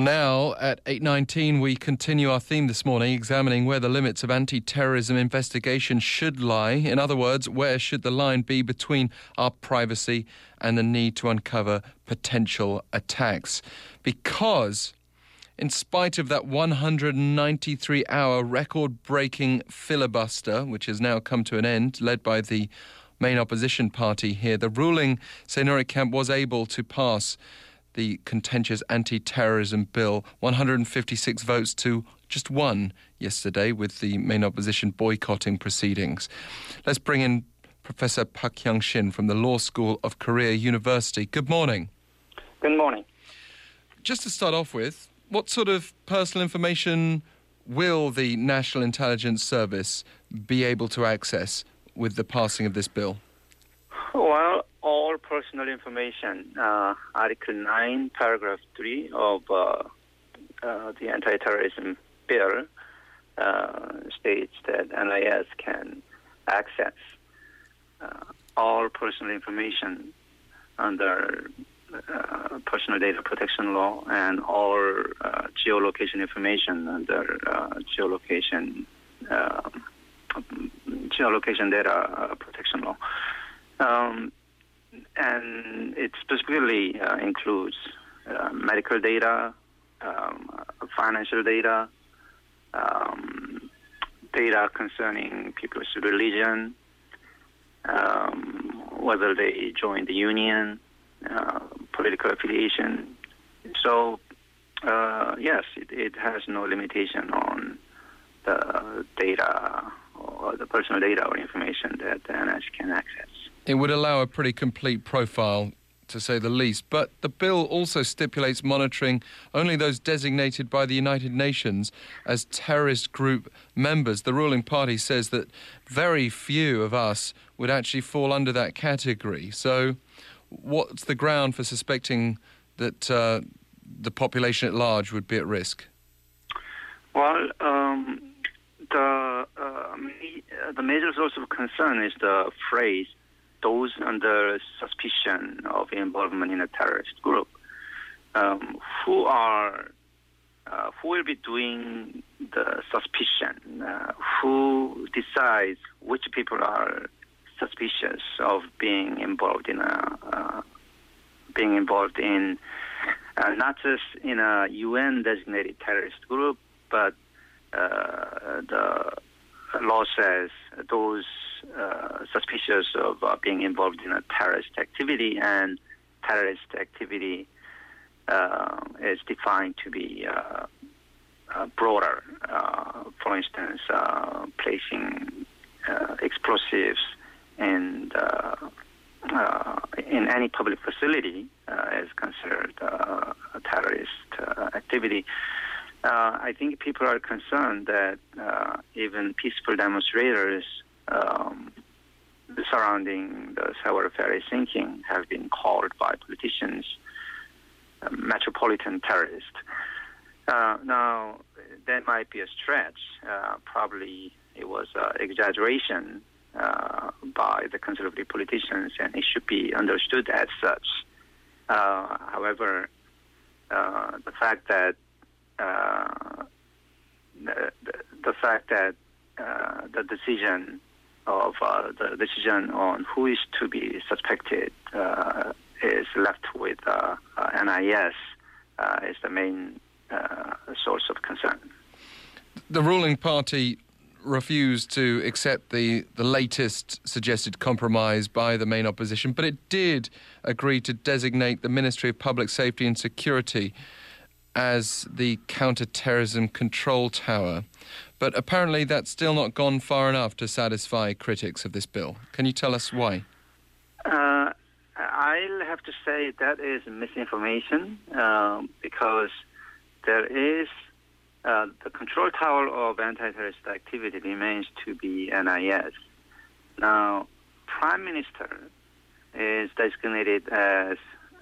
Well, now at 8:19 we continue our theme this morning examining where the limits of anti-terrorism investigation should lie. In other words, where should the line be between our privacy and the need to uncover potential attacks? Because in spite of that 193 hour record breaking filibuster, which has now come to an end, led by the main opposition party here, the ruling Saenuri camp was able to pass the contentious anti terrorism bill, 156 votes to just one yesterday, with the main opposition boycotting proceedings. Let's bring in Professor Park Kyung-shin from the Law School of Korea University. Good morning. Good morning. Just to start off with, what sort of personal information will the National Intelligence Service be able to access with the passing of this bill? Well, all personal information, uh, Article 9, Paragraph 3 of uh, uh, the anti terrorism bill uh, states that NIS can access uh, all personal information under uh, personal data protection law and all geolocation information under geolocation geolocation data protection law. Um, and it specifically uh, includes uh, medical data, um, financial data, um, data concerning people's religion, um, whether they join the union, uh, political affiliation. So, uh, yes, it, it, has no limitation on the data or the personal data or information that the NS can access. It would allow a pretty complete profile to say the least. But the bill also stipulates monitoring only those designated by the United Nations as terrorist group members. The ruling party says that very few of us would actually fall under that category. So, what's the ground for suspecting that uh, the population at large would be at risk? Well, um, the uh, the major source of concern is the phrase those under suspicion of involvement in a terrorist group. Um, who are uh, who will be doing the suspicion, uh, who decides which people are suspicious of being involved in a uh, being involved in uh, not just in a UN designated terrorist group, but uh, the law says those suspicious of uh, being involved in a terrorist activity, and terrorist activity uh, is defined to be uh, uh, broader. for instance, placing explosives and in any public facility is considered a terrorist activity. Uh, I think people are concerned that uh, even peaceful demonstrators um, surrounding the ferry sinking have been called by politicians uh, metropolitan terrorists. Uh, now, that might be a stretch. Uh, probably it was an exaggeration uh, by the conservative politicians, and it should be understood as such. however, the fact that the, the, fact that uh, the decision of uh, the decision on who is to be suspected uh, is left with uh, uh, NIS uh, is the main source of concern. The ruling party refused to accept the, the latest suggested compromise by the main opposition, but it did agree to designate the Ministry of Public Safety and Security as the counter-terrorism control tower. But apparently that's still not gone far enough to satisfy critics of this bill. Can you tell us why? Uh, I'll have to say that is misinformation um, because there is uh, the control tower of anti-terrorist activity remains to be NIS. Now, Prime Minister is designated as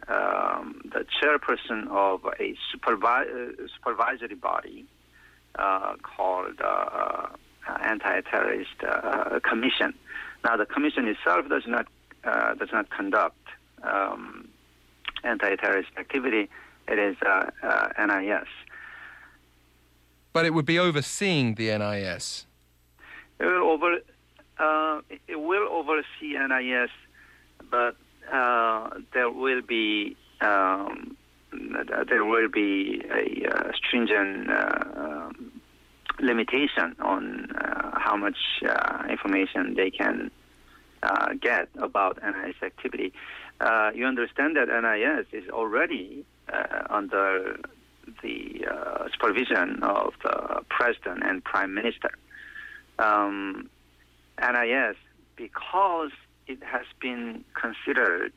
um, the chairperson of a supervi- uh, supervisory body called uh, Anti-Terrorist uh, Commission. Now, the commission itself does not uh, does not conduct um, anti-terrorist activity. It is uh, NIS. But it would be overseeing the NIS. It will over it will oversee NIS, but there will be um, there will be a uh, stringent uh, um, limitation on uh, how much uh, information they can uh, get about NIS activity. Uh, you understand that NIS is already under the supervision of the president and prime minister. Um, NIS, because it has been considered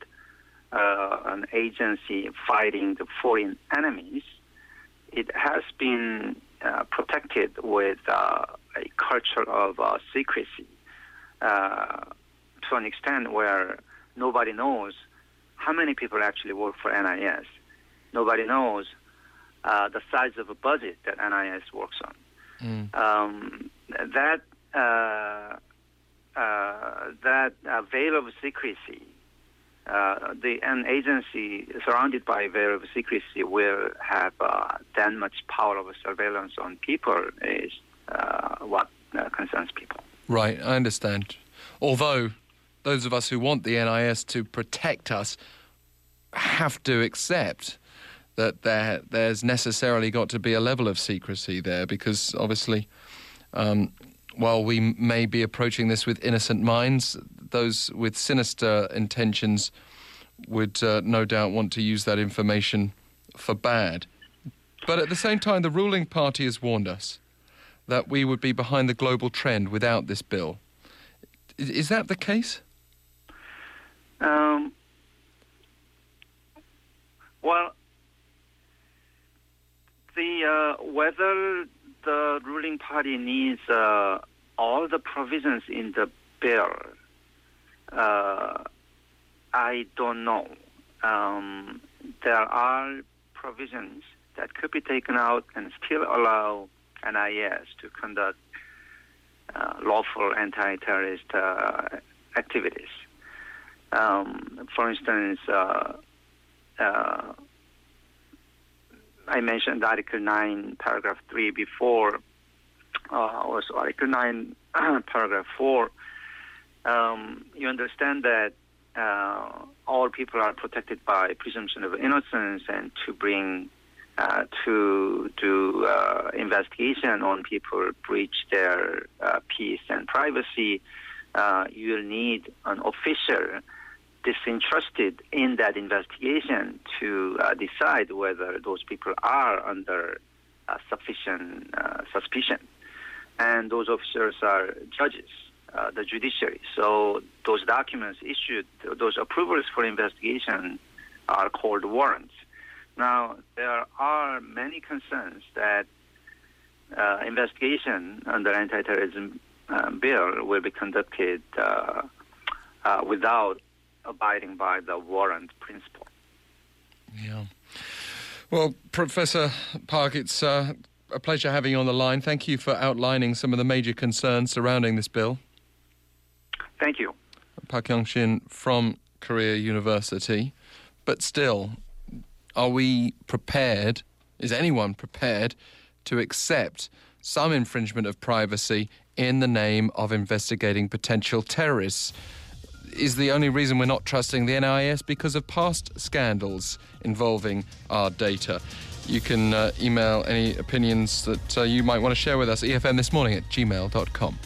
uh, an agency fighting the foreign enemies, it has been uh, protected with uh, a culture of uh, secrecy uh, to an extent where nobody knows how many people actually work for NIS. Nobody knows uh, the size of a budget that NIS works on. Mm. Um, that that veil of secrecy uh, the an agency surrounded by a veil of secrecy will have uh, that much power of surveillance on people is uh, what uh, concerns people. Right, I understand. Although those of us who want the NIS to protect us have to accept that there there's necessarily got to be a level of secrecy there because obviously. Um, while we may be approaching this with innocent minds, those with sinister intentions would uh, no doubt want to use that information for bad. But at the same time, the ruling party has warned us that we would be behind the global trend without this bill. Is, that the case? Um, well, the uh, whether the ruling party needs uh, all the provisions in the bill uh, I don't know. Um, there are provisions that could be taken out and still allow NIS to conduct uh, lawful anti-terrorist uh, activities. Um, for instance, uh, uh I mentioned Article 9, Paragraph 3 before, uh, also Article 9, Paragraph 4 um, you understand that uh, all people are protected by presumption of innocence, and to bring uh, to do uh, investigation on people breach their uh, peace and privacy, uh, you will need an official disinterested in that investigation to uh, decide whether those people are under sufficient suspicion. And those officers are judges. Uh, the judiciary. So those documents issued, those approvals for investigation are called warrants. Now, there are many concerns that uh, investigation under anti-terrorism uh, bill will be conducted uh, uh, without abiding by the warrant principle. Yeah. Well, Professor Park, it's a pleasure having you on the line. Thank you for outlining some of the major concerns surrounding this bill. Thank you. Park Kyung-shin from Korea University. But still, are we prepared? Is anyone prepared to accept some infringement of privacy in the name of investigating potential terrorists? Is the only reason we're not trusting the NIS because of past scandals involving our data? You can uh, email any opinions that uh, you might want to share with us, EFM this morning at gmail.com.